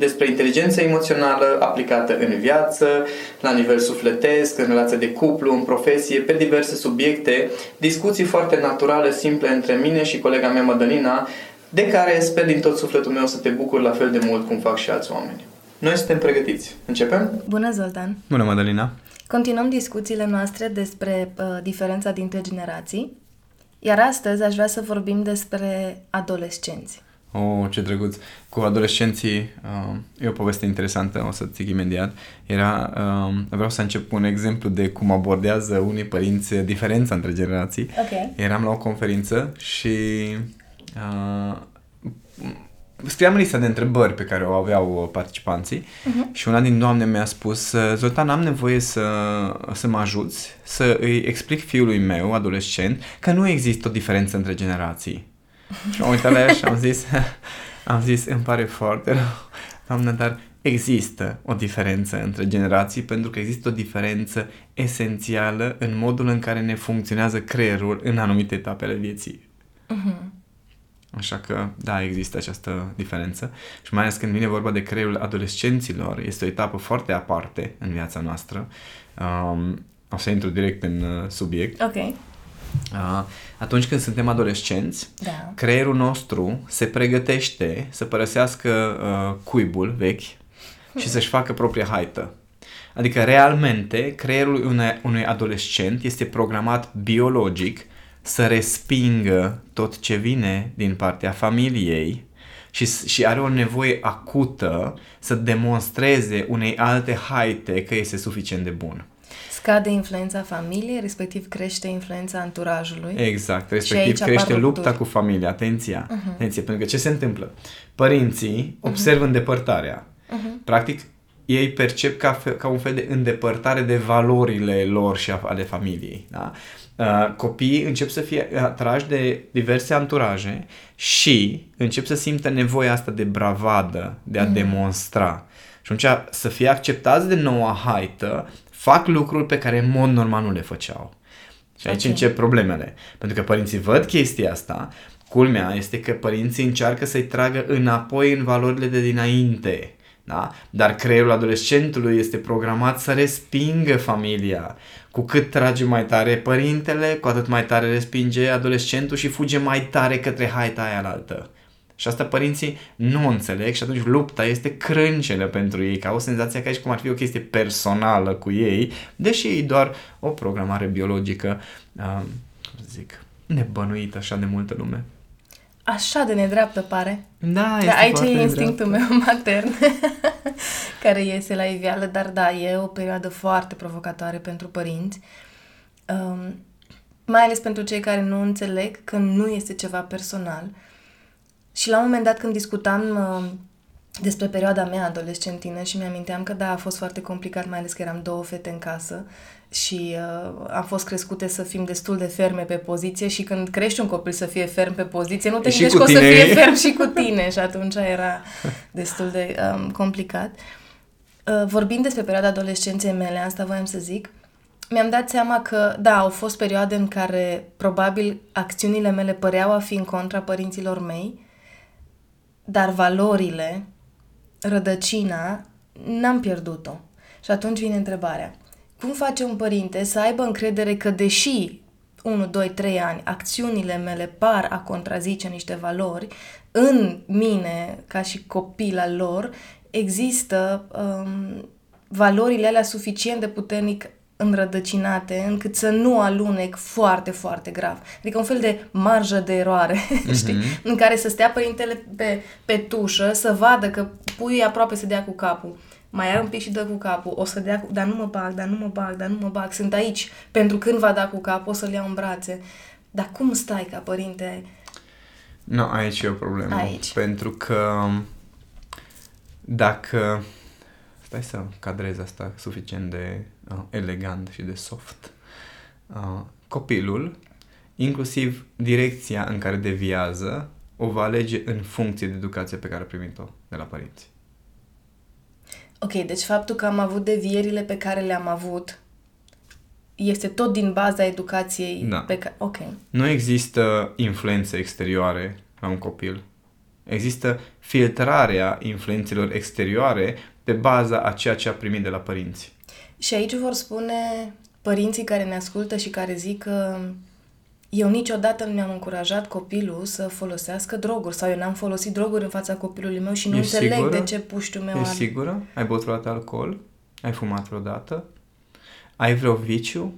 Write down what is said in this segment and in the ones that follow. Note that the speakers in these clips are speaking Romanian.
despre inteligența emoțională aplicată în viață, la nivel sufletesc, în relație de cuplu, în profesie, pe diverse subiecte, discuții foarte naturale, simple între mine și colega mea Madalina, de care sper din tot sufletul meu să te bucur la fel de mult cum fac și alți oameni. Noi suntem pregătiți. Începem? Bună, Zoltan! Bună, Madalina! Continuăm discuțiile noastre despre uh, diferența dintre generații, iar astăzi aș vrea să vorbim despre adolescenți. Oh, ce drăguț. Cu adolescenții, uh, e o poveste interesantă, o să zic imediat. Era, uh, vreau să încep cu un exemplu de cum abordează unii părinți diferența între generații. Okay. Eram la o conferință și uh, scriam lista de întrebări pe care o aveau participanții uh-huh. și una din doamne mi-a spus Zoltan, am nevoie să, să mă ajuți să îi explic fiului meu, adolescent, că nu există o diferență între generații. Și am uitat la ea și am zis, am zis, îmi pare foarte rău, doamnă, dar există o diferență între generații pentru că există o diferență esențială în modul în care ne funcționează creierul în anumite etape ale vieții. Uh-huh. Așa că, da, există această diferență și mai ales când vine vorba de creierul adolescenților, este o etapă foarte aparte în viața noastră. Um, o să intru direct în uh, subiect. Ok atunci când suntem adolescenți, da. creierul nostru se pregătește să părăsească uh, cuibul vechi și să-și facă propria haită. Adică, realmente, creierul unui, unui adolescent este programat biologic să respingă tot ce vine din partea familiei și, și are o nevoie acută să demonstreze unei alte haite că este suficient de bun scade influența familiei, respectiv crește influența anturajului. Exact, respectiv crește lupta cu familia. Atenția, uh-huh. atenție, pentru că ce se întâmplă? Părinții uh-huh. observă îndepărtarea. Uh-huh. Practic, ei percep ca, fe, ca un fel de îndepărtare de valorile lor și ale familiei. Da? Uh, copiii încep să fie atrași de diverse anturaje și încep să simtă nevoia asta de bravadă, de a mm. demonstra. Și atunci să fie acceptați de noua haită fac lucruri pe care în mod normal nu le făceau. Și aici okay. încep problemele. Pentru că părinții văd chestia asta, culmea este că părinții încearcă să-i tragă înapoi în valorile de dinainte. Da? Dar creierul adolescentului este programat să respingă familia. Cu cât trage mai tare părintele, cu atât mai tare respinge adolescentul și fuge mai tare către haita aia altă. Și asta părinții nu înțeleg și atunci lupta este crâncele pentru ei, că au senzația că aici cum ar fi o chestie personală cu ei, deși e doar o programare biologică, uh, cum să zic, nebănuită așa de multă lume. Așa de nedreaptă pare. Da, este aici e instinctul meu matern care iese la iveală, dar da, e o perioadă foarte provocatoare pentru părinți. Um, mai ales pentru cei care nu înțeleg că nu este ceva personal, uh, și la un moment dat când discutam uh, despre perioada mea adolescentină și mi-aminteam că da, a fost foarte complicat, mai ales că eram două fete în casă și uh, am fost crescute să fim destul de ferme pe poziție și când crești un copil să fie ferm pe poziție, nu te gândești că o să fie ferm și cu tine și atunci era destul de um, complicat. Uh, vorbind despre perioada adolescenței mele, asta voiam să zic, mi-am dat seama că, da, au fost perioade în care probabil acțiunile mele păreau a fi în contra părinților mei, dar valorile, rădăcina, n-am pierdut-o. Și atunci vine întrebarea. Cum face un părinte să aibă încredere că deși 1, 2, 3 ani acțiunile mele par a contrazice niște valori, în mine, ca și copil al lor, există um, valorile alea suficient de puternic înrădăcinate încât să nu alunec foarte, foarte grav. Adică un fel de marjă de eroare, mm-hmm. știi? În care să stea părintele pe, pe tușă, să vadă că puiul e aproape să dea cu capul. Mai are un pic și dă cu capul, o să dea cu... Dar nu mă bag, dar nu mă bag, dar nu mă bag. Sunt aici. Pentru când va da cu capul, o să-l iau în brațe. Dar cum stai ca părinte? Nu, no, aici e o problemă. Aici. Pentru că dacă stai să cadrez asta suficient de uh, elegant și de soft. Uh, copilul, inclusiv direcția în care deviază, o va alege în funcție de educația pe care a primit-o de la părinți. Ok, deci faptul că am avut devierile pe care le-am avut este tot din baza educației da. pe care... Ok. Nu există influențe exterioare la un copil. Există filtrarea influențelor exterioare pe baza a ceea ce a primit de la părinți. Și aici vor spune părinții care ne ascultă și care zic că eu niciodată nu mi-am încurajat copilul să folosească droguri sau eu n-am folosit droguri în fața copilului meu și nu Ești înțeleg sigură? de ce puștiul meu Ești are... sigură? Ai băut vreodată alcool? Ai fumat vreodată? Ai vreo viciu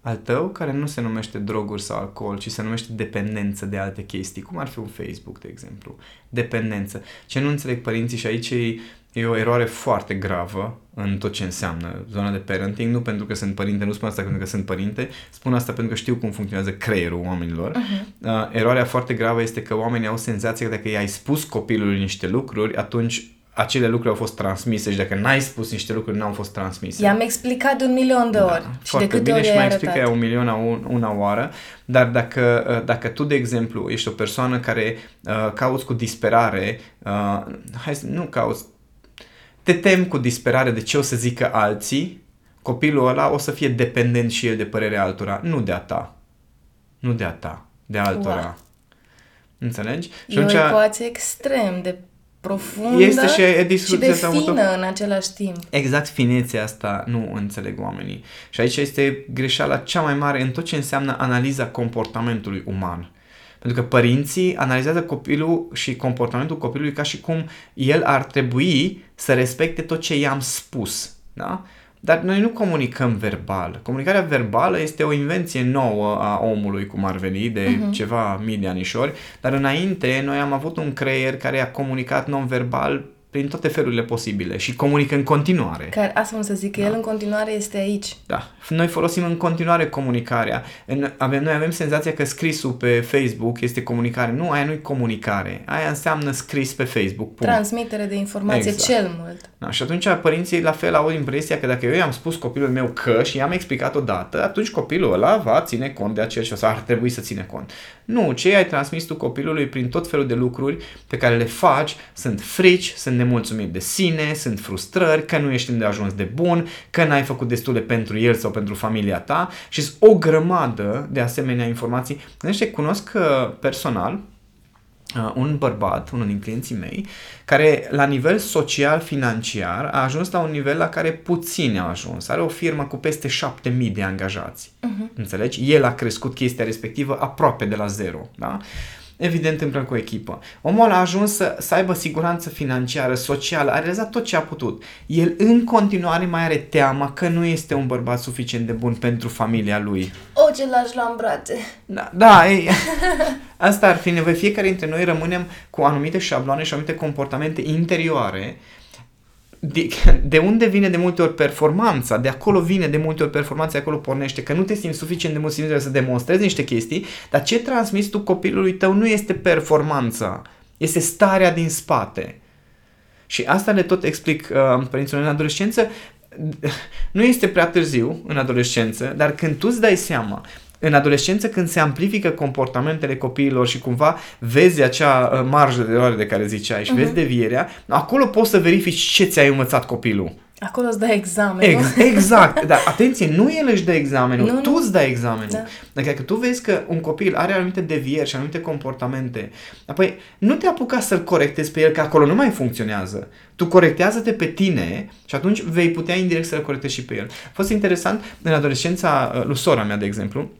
al tău care nu se numește droguri sau alcool, ci se numește dependență de alte chestii, cum ar fi un Facebook, de exemplu. Dependență. Ce nu înțeleg părinții și aici e, e o eroare foarte gravă în tot ce înseamnă zona de parenting, nu pentru că sunt părinte, nu spun asta pentru că sunt părinte, spun asta pentru că știu cum funcționează creierul oamenilor. Uh-huh. Uh, eroarea foarte gravă este că oamenii au senzația că dacă i-ai spus copilului niște lucruri, atunci acele lucruri au fost transmise și dacă n-ai spus niște lucruri, n-au fost transmise. I-am explicat de un milion de ori. Da, și foarte de câte bine ori și ai mai arătat. explică un milion a un, una oară, dar dacă, uh, dacă tu, de exemplu, ești o persoană care uh, cauți cu disperare, uh, hai să nu cauți, te tem cu disperare de ce o să zică alții, copilul ăla o să fie dependent și el de părerea altora, nu de a ta. Nu de a ta, de altora. Wow. Înțelegi? E o ecuație extrem de profundă Este și e și discuția de asta am avut-o- fină în același timp. Exact finețea asta nu înțeleg oamenii. Și aici este greșeala cea mai mare în tot ce înseamnă analiza comportamentului uman. Pentru că părinții analizează copilul și comportamentul copilului ca și cum el ar trebui să respecte tot ce i-am spus. Da? Dar noi nu comunicăm verbal. Comunicarea verbală este o invenție nouă a omului, cum ar veni, de uh-huh. ceva mii de anișori, dar înainte noi am avut un creier care a comunicat non-verbal prin toate felurile posibile și comunică în continuare. Care, asta vreau să zic, că el în continuare este aici. Da. Noi folosim în continuare comunicarea. În, avem, noi avem senzația că scrisul pe Facebook este comunicare. Nu, aia nu e comunicare. Aia înseamnă scris pe Facebook. Punct. Transmitere de informație Exact. cel mult. Da, și atunci părinții la fel au impresia că dacă eu i-am spus copilul meu că și i-am explicat odată, atunci copilul ăla va ține cont de acel și ar trebui să ține cont. Nu, ce ai transmis tu copilului prin tot felul de lucruri pe care le faci sunt frici, sunt nemulțumiri de sine, sunt frustrări, că nu ești îndeajuns de bun, că n-ai făcut destule pentru el sau pentru familia ta și sunt o grămadă de asemenea informații. Gândește, cunosc uh, personal uh, un bărbat, unul din clienții mei, care la nivel social-financiar a ajuns la un nivel la care puțini au ajuns. Are o firmă cu peste 7000 de angajați. Uh-huh. Înțelegi? El a crescut chestia respectivă aproape de la zero. Da? Evident, împreună cu o echipă. Omul a ajuns să, să aibă siguranță financiară, socială, a realizat tot ce a putut. El în continuare mai are teama că nu este un bărbat suficient de bun pentru familia lui. O, ce l-aș lua în brațe. Da, da e, asta ar fi nevoie. Fiecare dintre noi rămânem cu anumite șabloane și anumite comportamente interioare de, de unde vine de multe ori performanța, de acolo vine de multe ori performanța, de acolo pornește, că nu te simți suficient de mult simți să demonstrezi niște chestii, dar ce transmiți tu copilului tău nu este performanța, este starea din spate. Și asta le tot explic uh, părinților în adolescență, nu este prea târziu în adolescență, dar când tu îți dai seama în adolescență când se amplifică comportamentele copiilor și cumva vezi acea uh, marjă de eroare de care ziceai și uh-huh. vezi devierea, acolo poți să verifici ce ți-ai învățat copilul. Acolo îți dai examenul. Ex- exact, dar atenție, nu el își dă examenul, Nu, tu nu. îți dai examenul. Da. Dacă că tu vezi că un copil are anumite devieri și anumite comportamente, apoi nu te apuca să-l corectezi pe el, că acolo nu mai funcționează. Tu corectează-te pe tine și atunci vei putea indirect să-l corectezi și pe el. A fost interesant, în adolescența uh, lui sora mea, de exemplu,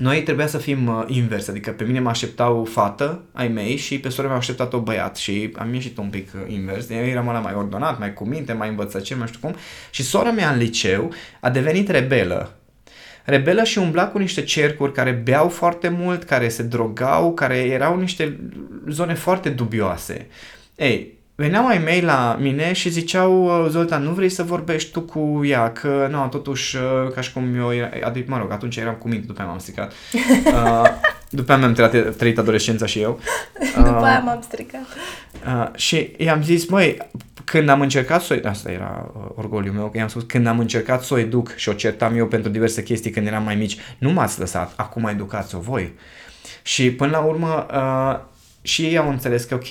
noi trebuia să fim uh, invers, adică pe mine mă așteptau fată ai mei și pe sora mea m-a așteptat o băiat și am ieșit un pic uh, invers. Eu eram ăla mai ordonat, mai cu minte, mai învățat ce, mai știu cum. Și sora mea în liceu a devenit rebelă. Rebelă și umbla cu niște cercuri care beau foarte mult, care se drogau, care erau niște zone foarte dubioase. Ei, veneau ai mei la mine și ziceau, Zoltan, nu vrei să vorbești tu cu ea, că nu, totuși, uh, ca și cum eu, adică, mă rog, atunci eram cu minte, după aia m-am stricat. Uh, după aia mi-am trăit, trăit adolescența și eu. Uh, după aia m-am stricat. Uh, și i-am zis, măi, când am încercat să o... Asta era uh, orgoliul meu, că i-am spus, când am încercat să o educ și o certam eu pentru diverse chestii când eram mai mici, nu m-ați lăsat, acum educați-o voi. Și până la urmă, uh, și ei au înțeles că, ok,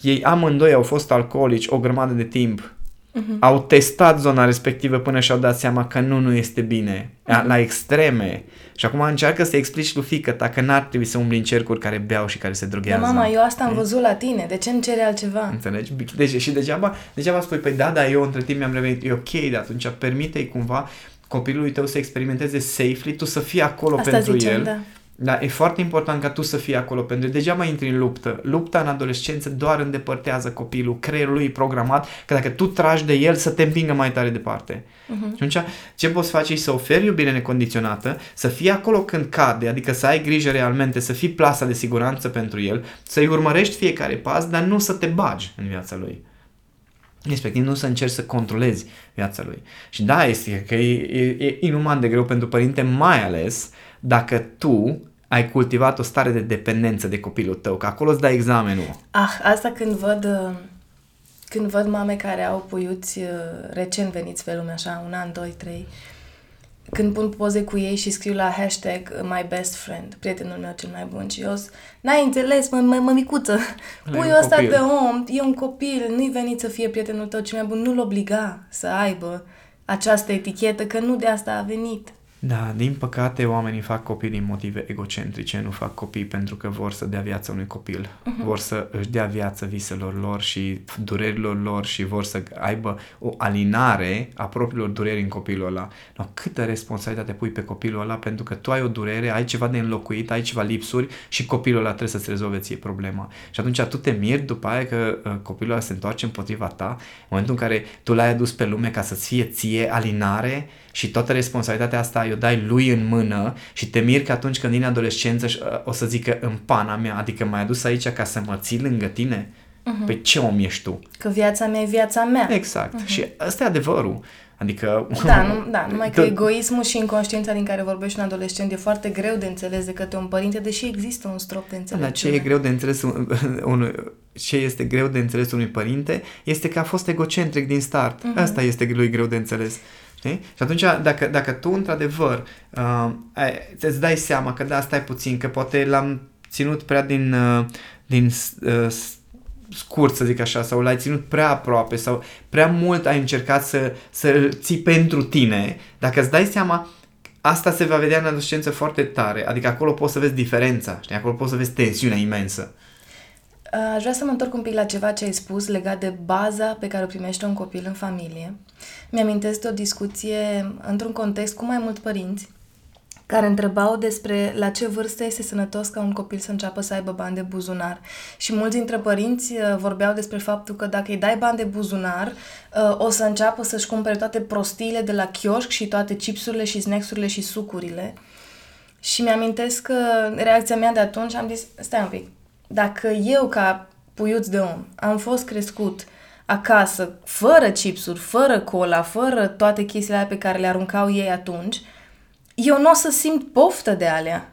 ei amândoi au fost alcoolici o grămadă de timp, uh-huh. au testat zona respectivă până și-au dat seama că nu, nu este bine, uh-huh. la extreme. Și acum încearcă să explici lui fică ta că n-ar trebui să umbli în cercuri care beau și care se droghează. Da, mama, eu asta am văzut la tine, de ce îmi cere altceva? Înțelegi? Deci, și degeaba, degeaba spui, păi da, da, eu între timp mi-am revenit, e ok, de atunci permite-i cumva copilului tău să experimenteze safely, tu să fii acolo asta pentru zicem, el. Da. Da, e foarte important ca tu să fii acolo pentru el. Degeaba intri în luptă. Lupta în adolescență doar îndepărtează copilul. Creierul lui e programat că dacă tu tragi de el să te împingă mai tare departe. Uh-huh. Și atunci ce poți face e să oferi iubire necondiționată, să fii acolo când cade, adică să ai grijă realmente, să fii plasa de siguranță pentru el, să-i urmărești fiecare pas, dar nu să te bagi în viața lui. Respectiv, nu să încerci să controlezi viața lui. Și da, este că e, e, e inuman de greu pentru părinte, mai ales dacă tu ai cultivat o stare de dependență de copilul tău, că acolo îți dai examenul. Ah, asta când văd, uh, când văd mame care au puiuți uh, recent veniți pe lume, așa, un an, doi, trei, când pun poze cu ei și scriu la hashtag my best friend, prietenul meu cel mai bun și eu n-ai înțeles, mă, mă, mă micuță, puiul ăsta de om, e un copil, nu-i venit să fie prietenul tău cel mai bun, nu-l obliga să aibă această etichetă, că nu de asta a venit. Da, din păcate oamenii fac copii din motive egocentrice, nu fac copii pentru că vor să dea viață unui copil. Uh-huh. Vor să își dea viață viselor lor și durerilor lor și vor să aibă o alinare a propriilor dureri în copilul ăla. No, câtă responsabilitate pui pe copilul ăla pentru că tu ai o durere, ai ceva de înlocuit, ai ceva lipsuri și copilul ăla trebuie să-ți rezolve ție problema. Și atunci tu te miri după aia că uh, copilul ăla se întoarce împotriva ta, în momentul în care tu l-ai adus pe lume ca să-ți fie ție alinare și toată responsabilitatea asta o dai lui în mână și te miri că atunci când din adolescență uh, o să zică în pana mea, adică m-ai adus aici ca să mă ții lângă tine? Uh-huh. Păi ce om ești tu? Că viața mea e viața mea. Exact. Uh-huh. Și ăsta e adevărul. Adică... Da, nu, da, numai că egoismul și inconștiința din care vorbești un adolescent e foarte greu de înțeles de către un părinte, deși există un strop de înțeles. Dar ce e greu de înțeles un, un, ce este greu de înțeles unui părinte este că a fost egocentric din start. Uh-huh. Asta este lui greu de înțeles. Știi? Și atunci, dacă, dacă tu, într-adevăr, uh, îți dai seama că da, stai puțin, că poate l-am ținut prea din, uh, din uh, scurt, să zic așa, sau l-ai ținut prea aproape sau prea mult ai încercat să, să ții pentru tine, dacă îți dai seama, asta se va vedea în adolescență foarte tare, adică acolo poți să vezi diferența, știi? acolo poți să vezi tensiunea imensă. Aș vrea să mă întorc un pic la ceva ce ai spus legat de baza pe care o primește un copil în familie. Mi-amintesc de o discuție într-un context cu mai mulți părinți care întrebau despre la ce vârstă este sănătos ca un copil să înceapă să aibă bani de buzunar. Și mulți dintre părinți uh, vorbeau despre faptul că dacă îi dai bani de buzunar, uh, o să înceapă să-și cumpere toate prostiile de la chioșc și toate chipsurile și snacksurile și sucurile. Și mi-amintesc că reacția mea de atunci am zis, stai un pic, dacă eu ca puiuț de om am fost crescut acasă fără chipsuri, fără cola, fără toate chestiile alea pe care le aruncau ei atunci, eu nu o să simt poftă de alea.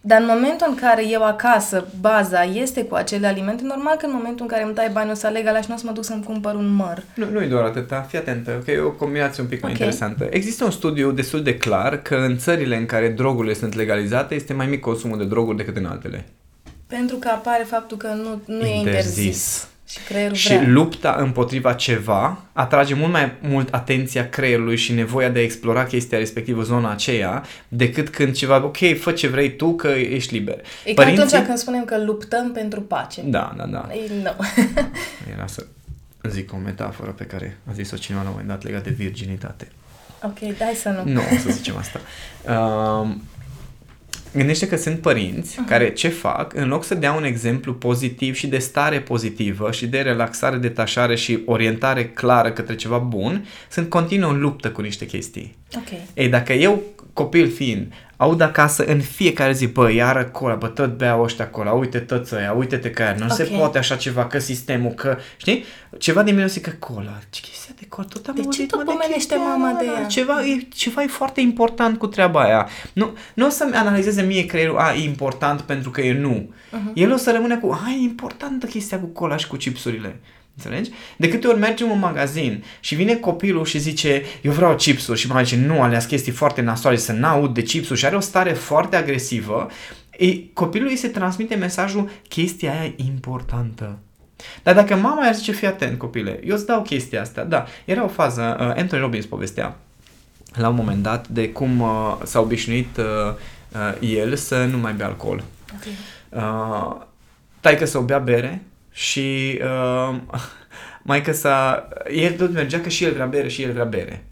Dar în momentul în care eu acasă, baza este cu acele alimente, normal că în momentul în care îmi dai bani o să aleg alea și nu o să mă duc să-mi cumpăr un măr. Nu, nu e doar atâta, fii atentă, că e o combinație un pic mai okay. interesantă. Există un studiu destul de clar că în țările în care drogurile sunt legalizate este mai mic consumul de droguri decât în altele. Pentru că apare faptul că nu, nu interzis. e interzis. Și creierul Și vrea. lupta împotriva ceva atrage mult mai mult atenția creierului și nevoia de a explora chestia respectivă, zona aceea, decât când ceva, ok, fă ce vrei tu că ești liber. E Părinții... ca atunci când spunem că luptăm pentru pace. Da, da, da. Ei, nu. Era să zic o metaforă pe care a zis-o cineva la un moment dat legat de virginitate. Ok, dai să nu. Nu, o să zicem asta. Uh, Gândește că sunt părinți uh-huh. care ce fac, în loc să dea un exemplu pozitiv și de stare pozitivă și de relaxare, detașare și orientare clară către ceva bun, sunt continuă în luptă cu niște chestii. Ok. Ei, dacă eu, copil fiind, aud acasă în fiecare zi, bă, iară cola, bă, tot bea ăștia cola, uite tot ăia, uite-te că nu okay. se poate așa ceva, că sistemul, că, știi? Ceva din mine o zic că cola, ce chestia de cola, tot am De ce auzit, tot mă, pomenește chestia mama aia, de ea? Ceva e, ceva e foarte important cu treaba aia. Nu, nu o să-mi analizeze mie creierul, a, e important pentru că e nu. Uh-huh. El o să rămâne cu, a, e importantă chestia cu cola și cu chipsurile. Înțelegi? De câte ori mergem în magazin și vine copilul și zice eu vreau chipsuri și mama zice nu, alea sunt chestii foarte nasoale, să n-aud de chipsuri și are o stare foarte agresivă, e, copilului se transmite mesajul chestia aia e importantă. Dar dacă mama ar zice, fii atent copile, eu îți dau chestia asta, da, era o fază, uh, Anthony Robbins povestea la un moment dat de cum uh, s-a obișnuit uh, uh, el să nu mai bea alcool. Okay. Uh, taică să o bea bere și uh, mai că sa, el tot mergea că și el vrea bere și el vrea bere.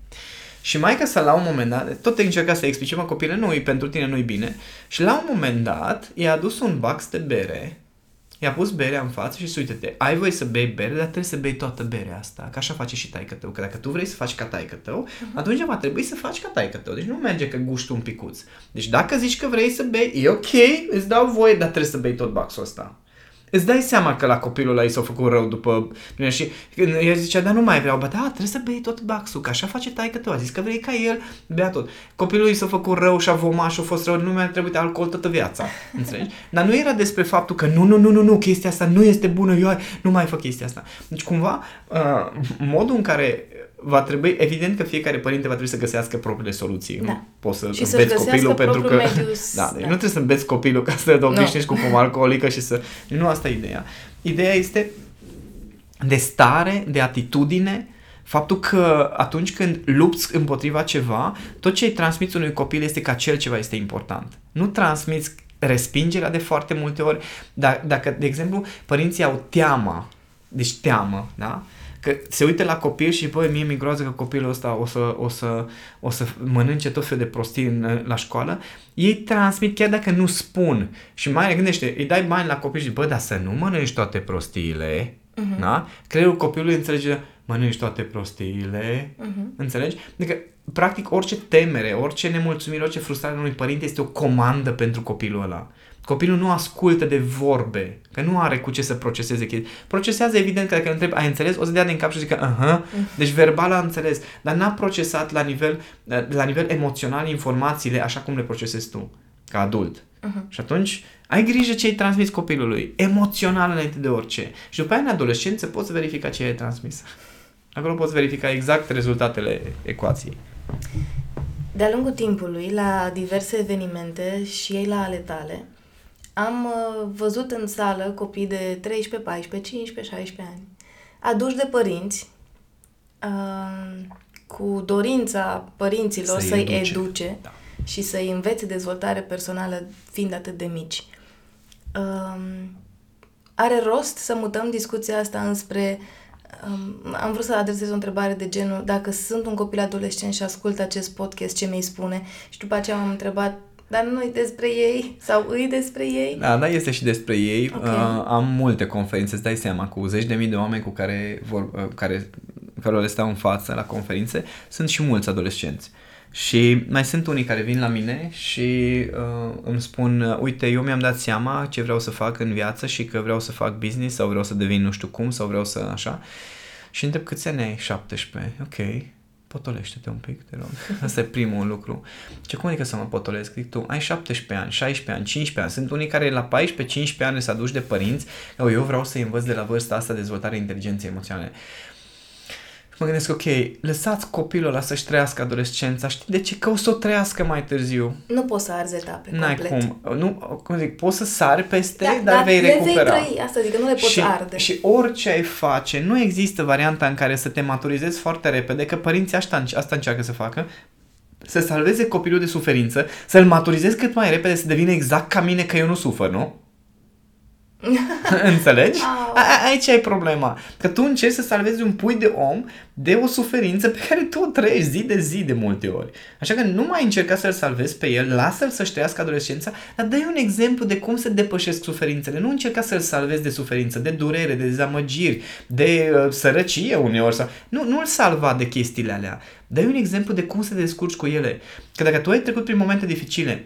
Și mai că sa la un moment dat, tot încerca să explice, mă copile, nu pentru tine nu-i bine. Și la un moment dat i-a adus un box de bere, i-a pus berea în față și uite-te, ai voie să bei bere, dar trebuie să bei toată berea asta, că așa face și taică tău, că dacă tu vrei să faci ca taică tău, uh-huh. atunci va trebui să faci ca taică tău, deci nu merge că guști un picuț. Deci dacă zici că vrei să bei, e ok, îți dau voie, dar trebuie să bei tot boxul ăsta îți dai seama că la copilul ăla i s-a făcut rău după... Și el zicea, dar nu mai vreau, bă, da, trebuie să bei tot baxul, că așa face taică tău, a zis că vrei ca el, bea tot. Copilul i s-a făcut rău și a vomat și a fost rău, nu mi-a trebuit alcool toată viața, înțelegi? Dar nu era despre faptul că nu, nu, nu, nu, nu, chestia asta nu este bună, eu nu mai fac chestia asta. Deci cumva, uh, modul în care va trebui, evident că fiecare părinte va trebui să găsească propriile soluții. Da. Nu poți să Și să-și înveți copilul pentru că... medius, da, deci da. nu trebuie să înveți copilul ca să te obișnuiești cu pomă alcoolică și să... Nu asta e ideea. Ideea este de stare, de atitudine, faptul că atunci când lupți împotriva ceva, tot ce îi transmiți unui copil este că acel ceva este important. Nu transmiți respingerea de foarte multe ori, dar dacă, de exemplu, părinții au teama, deci teamă, da? Că se uită la copil și, băi, mie mi groază că copilul ăsta o să, o să, o să mănânce tot fel de prostii în, la școală, ei transmit chiar dacă nu spun. Și mai gândește, îi dai bani la copil și, bă, dar să nu mănânci toate prostiile, uh-huh. da? Creierul copilului înțelege, mănânci toate prostiile, uh-huh. înțelegi? Adică, practic, orice temere, orice nemulțumire, orice frustrare unui părinte este o comandă pentru copilul ăla. Copilul nu ascultă de vorbe, că nu are cu ce să proceseze chestii. Procesează, evident, că dacă îl întreb, ai înțeles? O să dea din cap și zică, aha, uh-huh. deci verbal a înțeles, dar n-a procesat la nivel, la nivel emoțional informațiile așa cum le procesezi tu, ca adult. Uh-huh. Și atunci, ai grijă ce îi transmiți copilului, emoțional înainte de orice. Și după aia, în adolescență, poți verifica ce ai transmis. Acolo poți verifica exact rezultatele ecuației. De-a lungul timpului, la diverse evenimente și ei la ale tale, am uh, văzut în sală copii de 13, 14, 15, 16 ani, aduși de părinți, uh, cu dorința părinților să-i, să-i educe, educe da. și să-i învețe dezvoltare personală fiind atât de mici. Uh, are rost să mutăm discuția asta înspre um, am vrut să adresez o întrebare de genul dacă sunt un copil adolescent și ascult acest podcast, ce mi-i spune? Și după aceea m-am întrebat dar nu e despre ei sau îi despre ei? Da, da, este și despre ei. Okay. Uh, am multe conferințe, îți dai seama, cu zeci de mii de oameni cu care, vor, uh, care, care le stau în față la conferințe. Sunt și mulți adolescenți. Și mai sunt unii care vin la mine și uh, îmi spun, uh, uite, eu mi-am dat seama ce vreau să fac în viață și că vreau să fac business sau vreau să devin nu știu cum sau vreau să așa. Și întreb câți ani ai? 17. Ok potolește-te un pic, te rog. Asta e primul lucru. Ce cum adică să mă potolesc? Zic tu, ai 17 ani, 16 ani, 15 ani. Sunt unii care la 14-15 ani se aduci de părinți, eu, eu vreau să învăț de la vârsta asta dezvoltarea inteligenței emoționale mă gândesc, ok, lăsați copilul ăla să-și trăiască adolescența, știi de ce? Că o să o trăiască mai târziu. Nu poți să arzi etape N-ai complet. cum. Nu, cum zic, poți să sari peste, da, dar, dar vei le recupera. vei trăi, asta zic, că nu le poți și, arde. Și orice ai face, nu există varianta în care să te maturizezi foarte repede, că părinții asta, asta încearcă să facă, să salveze copilul de suferință, să-l maturizezi cât mai repede, să devină exact ca mine, că eu nu sufăr, nu? Înțelegi? A, a, aici ai problema. Că tu încerci să salvezi un pui de om de o suferință pe care tu o trăiești zi de zi de multe ori. Așa că nu mai încerca să-l salvezi pe el, lasă-l să-și trăiască adolescența, dar dă un exemplu de cum se depășesc suferințele. Nu încerca să-l salvezi de suferință, de durere, de dezamăgiri, de uh, sărăcie uneori. Sau... Nu, nu-l salva de chestiile alea. dă un exemplu de cum să te descurci cu ele. Că dacă tu ai trecut prin momente dificile,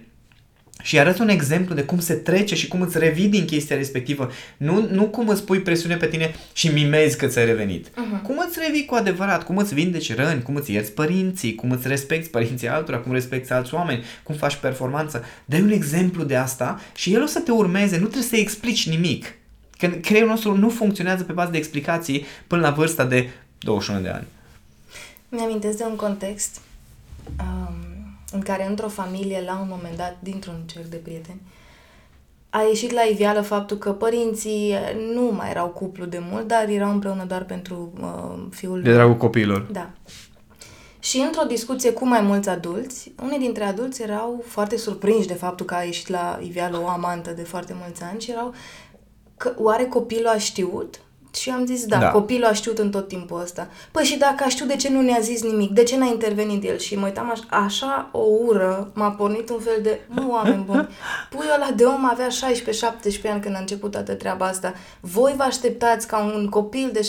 și arăți un exemplu de cum se trece și cum îți revii din chestia respectivă. Nu, nu cum îți pui presiune pe tine și mimezi că ți-ai revenit. Uh-huh. Cum îți revii cu adevărat, cum îți vindeci răni, cum îți ierți părinții, cum îți respecti părinții altora, cum respecti alți oameni, cum faci performanță. dă un exemplu de asta și el o să te urmeze, nu trebuie să-i explici nimic. Că creierul nostru nu funcționează pe bază de explicații până la vârsta de 21 de ani. Mi-amintesc de un context um, în care într-o familie, la un moment dat, dintr-un cerc de prieteni, a ieșit la iveală faptul că părinții nu mai erau cuplu de mult, dar erau împreună doar pentru uh, fiul... De dragul copiilor. Da. Și într-o discuție cu mai mulți adulți, unii dintre adulți erau foarte surprinși de faptul că a ieșit la iveală o amantă de foarte mulți ani și erau că oare copilul a știut? Și am zis, da, da, copilul a știut în tot timpul ăsta. Păi și dacă a știut, de ce nu ne-a zis nimic? De ce n-a intervenit el? Și mă uitam așa, așa o ură, m-a pornit un fel de, mă, oameni buni, puiul ăla de om avea 16-17 ani când a început toată treaba asta. Voi vă așteptați ca un copil de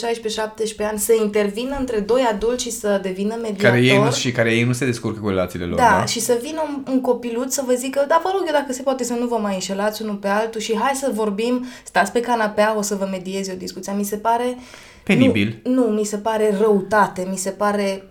16-17 ani să intervină între doi adulți și să devină mediator? Care ei nu, și care ei nu se descurcă cu relațiile lor, da? da? și să vină un, un copiluț să vă zică, da, vă rog eu dacă se poate să nu vă mai înșelați unul pe altul și hai să vorbim, stați pe canapea, o să vă mediezi o discuție. Mi se pare... Penibil. Nu, nu, mi se pare răutate, mi se pare...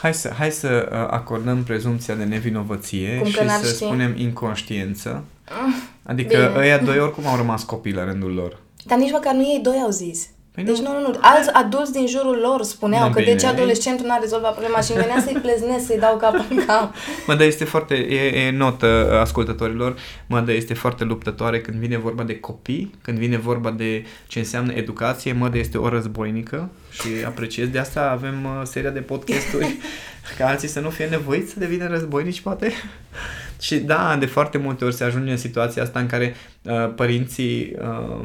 Hai să, hai să uh, acordăm prezumția de nevinovăție Cum și să ști? spunem inconștiență. Ah, adică Bine. ăia doi oricum au rămas copii la rândul lor. Dar nici măcar nu ei doi au zis. Păi deci nu, nu, nu. Alți adulți din jurul lor spuneau da, că bine. de ce adolescentul n-a rezolvat problema și îmi venea să-i pleznesc, să-i dau cap în cap. Mă, dar este foarte, e, e notă ascultătorilor, mă, dar este foarte luptătoare când vine vorba de copii, când vine vorba de ce înseamnă educație, mă, este o războinică și apreciez. De asta avem uh, seria de podcasturi ca alții să nu fie nevoiți să devină războinici, poate. și da, de foarte multe ori se ajunge în situația asta în care uh, părinții uh,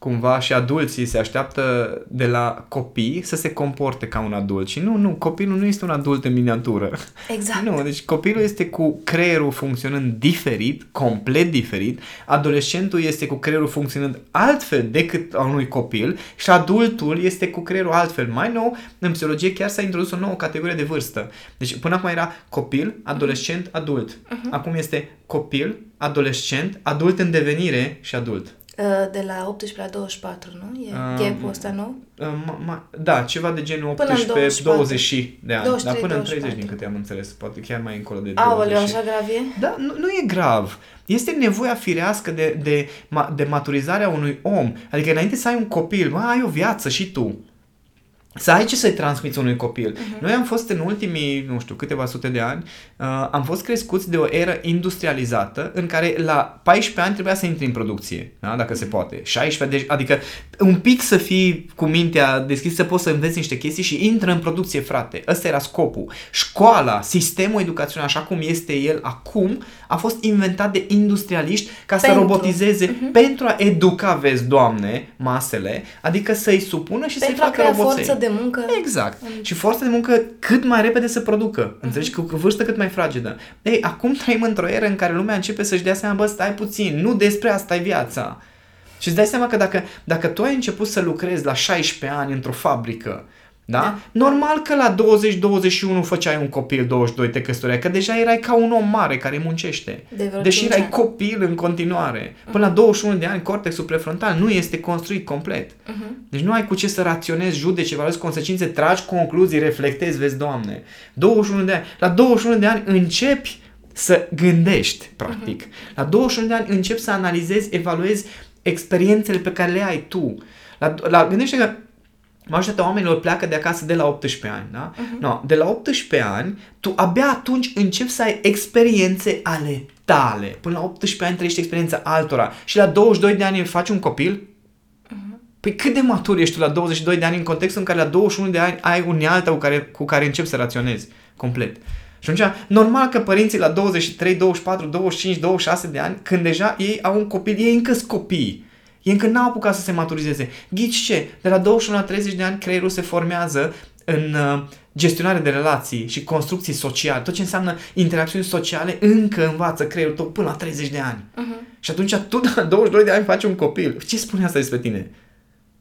cumva și adulții se așteaptă de la copii să se comporte ca un adult. Și nu, nu, copilul nu este un adult în miniatură. Exact. Nu, deci copilul este cu creierul funcționând diferit, complet diferit, adolescentul este cu creierul funcționând altfel decât al unui copil și adultul este cu creierul altfel. Mai nou, în psihologie chiar s-a introdus o nouă categorie de vârstă. Deci până acum era copil, adolescent, adult. Uh-huh. Acum este copil, adolescent, adult în devenire și adult. Uh, de la 18 la 24, nu? E uh, gap-ul ăsta, nu? Uh, ma, ma, da, ceva de genul 18, 20 de ani. 23, dar până 24. în 30 din câte am înțeles, poate chiar mai încolo de 20. Aoleu, așa grav e? Da, nu, nu e grav. Este nevoia firească de, de, de maturizarea unui om. Adică înainte să ai un copil, mă, ai o viață și tu să ai ce să-i transmiți unui copil. Uh-huh. Noi am fost în ultimii, nu știu, câteva sute de ani, uh, am fost crescuți de o eră industrializată în care la 14 ani trebuia să intri în producție, da? dacă se poate. 16, deci, adică un pic să fii cu mintea deschisă, să poți să înveți niște chestii și intră în producție, frate. Ăsta era scopul. Școala, sistemul educațional, așa cum este el acum, a fost inventat de industrialiști ca pentru. să robotizeze, uh-huh. pentru a educa, vezi, doamne, masele, adică să-i supună și pentru să-i facă roboței de muncă. Exact. Mm. Și forța de muncă cât mai repede să producă. Mm-hmm. Înțelegi? Cu vârstă cât mai fragedă. Ei, acum trăim într-o eră în care lumea începe să-și dea seama, bă, stai puțin, nu despre asta e viața. Și îți dai seama că dacă, dacă tu ai început să lucrezi la 16 ani într-o fabrică, da? da? Normal că la 20-21 făceai un copil, 22 te căsătoreai, că deja erai ca un om mare care muncește. De Deși erai ani. copil în continuare. Până la 21 de ani, cortexul prefrontal nu este construit complet. Uh-huh. Deci nu ai cu ce să raționezi, judeci, evaluezi consecințe, tragi concluzii, reflectezi, vezi, Doamne. 21 de ani. La 21 de ani începi să gândești, practic. Uh-huh. La 21 de ani începi să analizezi, evaluezi experiențele pe care le ai tu. La, la, gândește că majoritatea oamenilor pleacă de acasă de la 18 ani, da? Uh-huh. No, de la 18 ani, tu abia atunci începi să ai experiențe ale tale. Până la 18 ani trăiești experiența altora. Și la 22 de ani faci un copil? Uh-huh. Păi cât de matur ești tu la 22 de ani în contextul în care la 21 de ani ai unealta cu care, cu care începi să raționezi complet. Și atunci, normal că părinții la 23, 24, 25, 26 de ani, când deja ei au un copil, ei încă copii Ei încă n-au apucat să se maturizeze. Ghici ce? De la 21 la 30 de ani creierul se formează în uh, gestionare de relații și construcții sociale, tot ce înseamnă interacțiuni sociale, încă învață creierul tău până la 30 de ani. Uh-huh. Și atunci tu, la 22 de ani, faci un copil. Ce spune asta despre tine?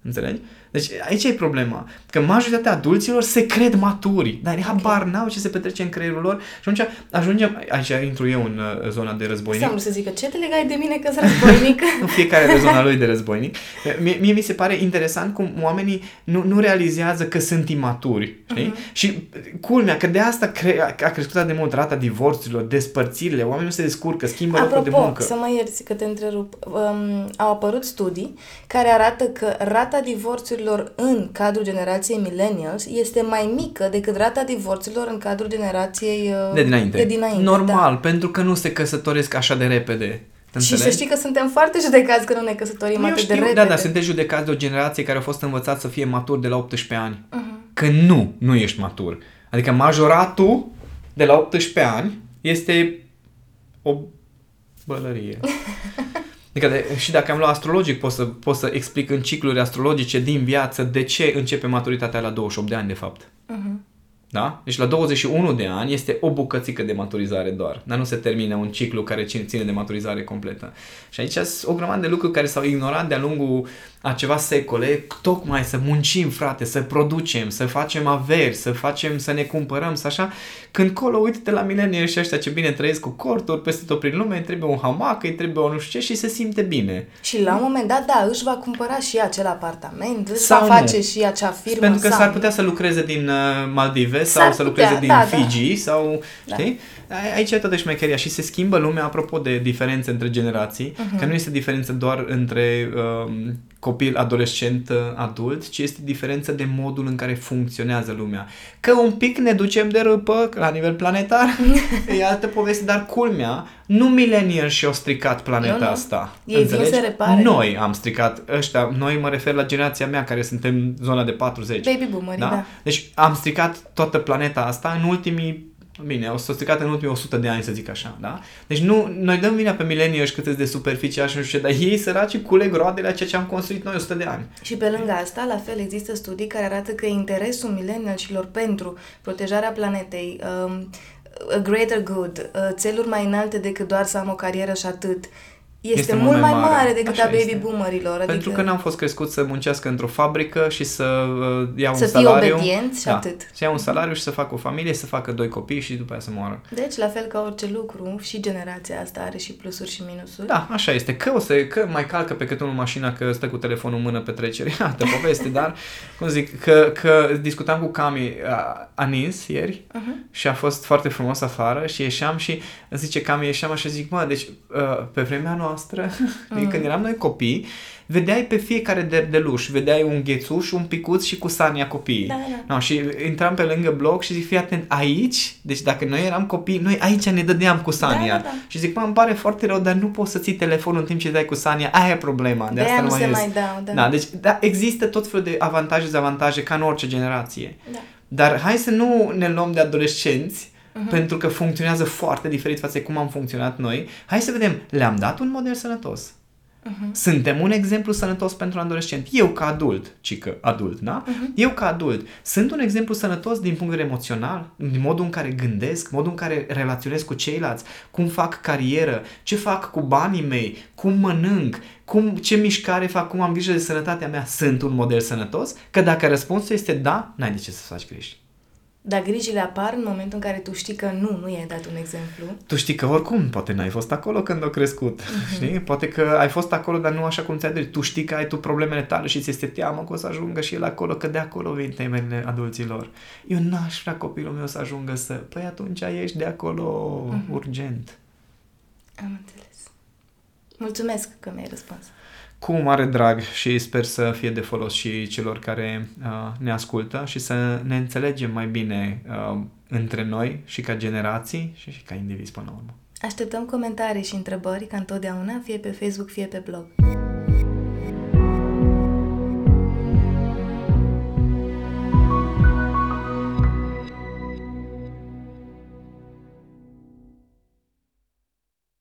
Înțelegi? Deci aici e problema. Că majoritatea adulților se cred maturi, dar okay. habar n-au ce se petrece în creierul lor și atunci ajungem, aici intru eu în uh, zona de războinic. Seamnă să zică, ce te legai de mine că sunt războinic? Fiecare are zona lui de războinic. Mie, mie mi se pare interesant cum oamenii nu, nu realizează că sunt imaturi. Știi? Uh-huh. Și culmea, că de asta cre- a crescut atât de mult rata divorțurilor, despărțirile, oamenii nu se descurcă, schimbă Apropo, locul de muncă. să mă ierți că te întrerup, um, au apărut studii care arată că rata divorțurilor în cadrul generației millennials este mai mică decât rata divorțurilor în cadrul generației uh, de dinainte. De dinainte Normal, da. pentru că nu se căsătoresc așa de repede. Și să știi că suntem foarte judecați că nu ne căsătorim atât știu, de repede. Da, da, suntem judecați de o generație care a fost învățat să fie matur de la 18 ani. Uh-huh. Că nu, nu ești matur. Adică majoratul de la 18 ani este o bălărie. Adică de, și dacă am luat astrologic, pot să, pot să explic în cicluri astrologice din viață de ce începe maturitatea la 28 de ani, de fapt. Uh-huh. Da? Deci la 21 de ani este o bucățică de maturizare doar, dar nu se termină un ciclu care ține de maturizare completă. Și aici sunt o grămadă de lucruri care s-au ignorat de-a lungul a ceva secole, tocmai să muncim, frate, să producem, să facem averi, să facem, să ne cumpărăm, să așa. Când colo, uite-te la milenii și ăștia ce bine trăiesc cu corturi peste tot prin lume, îi trebuie un hamac, îi trebuie o nu știu ce și se simte bine. Și la un moment dat, da, își va cumpăra și acel apartament, își sau va face nu. și acea firmă. Pentru că sau... s-ar putea să lucreze din uh, Maldive sau s-ar să lucreze putea, din da, da. Fiji da. sau, știi? Da. Aici e toată șmecheria și se schimbă lumea apropo de diferențe între generații, uh-huh. că nu este diferență doar între uh, copil, adolescent, uh, adult, ci este diferență de modul în care funcționează lumea. Că un pic ne ducem de râpă la nivel planetar, e altă poveste, dar culmea, nu millennials și-au stricat planeta nu, nu. asta. Ei vin să repare. Noi am stricat ăștia, noi mă refer la generația mea care suntem zona de 40. Baby boomer, da? da. Deci am stricat toată planeta asta în ultimii Bine, au stricat în ultimii 100 de ani, să zic așa, da? Deci nu, noi dăm vina pe mileniști cât de superficial și nu știu ce, dar ei săraci culeg roadele a ceea ce am construit noi 100 de ani. Și pe lângă asta, la fel, există studii care arată că interesul milenialșilor pentru protejarea planetei, um, a greater good, uh, țeluri mai înalte decât doar să am o carieră și atât, este, este mult mai mare, mare decât Așa a baby boomerilor. Adică... Pentru că n-am fost crescut să muncească într-o fabrică și să uh, iau să un salariu. Să fii obedient și da, atât. Să iau un salariu și să fac o familie, să facă doi copii și după aia să moară. Deci, la fel ca orice lucru, și generația asta are și plusuri și minusuri. Da, așa este. Că, o să, că mai calcă pe cât unul mașina că stă cu telefonul în mână pe trecere. Iată, poveste, dar, cum zic, că, că discutam cu Cami uh, Anis ieri uh-huh. și a fost foarte frumos afară și ieșeam și zice Cami, ieșeam așa zic, mă, deci uh, pe vremea noastră Mm. Când eram noi copii, vedeai pe fiecare de deluș, vedeai un ghețuș, un picuț și cu Sania copiii. Da, da. No, și intram pe lângă bloc și zic, fii atent, aici, deci dacă noi eram copii, noi aici ne dădeam cu Sania. Da, da, da. Și zic, mă, îmi pare foarte rău, dar nu poți să ții telefonul în timp ce dai cu Sania, aia e problema. De, de asta nu, nu mai se mai dau, da. da deci da, există tot felul de avantaje, dezavantaje, ca în orice generație. Da. Dar hai să nu ne luăm de adolescenți uh-huh. pentru că funcționează foarte diferit față de cum am funcționat noi. Hai să vedem, le-am dat un model sănătos. Uh-huh. Suntem un exemplu sănătos pentru un adolescent. Eu ca adult, cică adult, da? Uh-huh. Eu ca adult sunt un exemplu sănătos din punct de vedere emoțional, din modul în care gândesc, modul în care relaționez cu ceilalți, cum fac carieră, ce fac cu banii mei, cum mănânc, cum, ce mișcare fac, cum am grijă de sănătatea mea. Sunt un model sănătos? Că dacă răspunsul este da, n-ai de ce să faci griji. Dar grijile apar în momentul în care tu știi că nu, nu i-ai dat un exemplu. Tu știi că oricum, poate n-ai fost acolo când a crescut, uh-huh. știi? Poate că ai fost acolo, dar nu așa cum ți-ai dorit. Tu știi că ai tu problemele tale și ți este teamă că o să ajungă și el acolo, că de acolo vin temerile adulților. Eu n-aș vrea copilul meu să ajungă să... Păi atunci ești de acolo uh-huh. urgent. Am înțeles. Mulțumesc că mi-ai răspuns cu mare drag și sper să fie de folos și celor care uh, ne ascultă și să ne înțelegem mai bine uh, între noi și ca generații și, și ca indivizi până la urmă. Așteptăm comentarii și întrebări ca întotdeauna, fie pe Facebook, fie pe blog.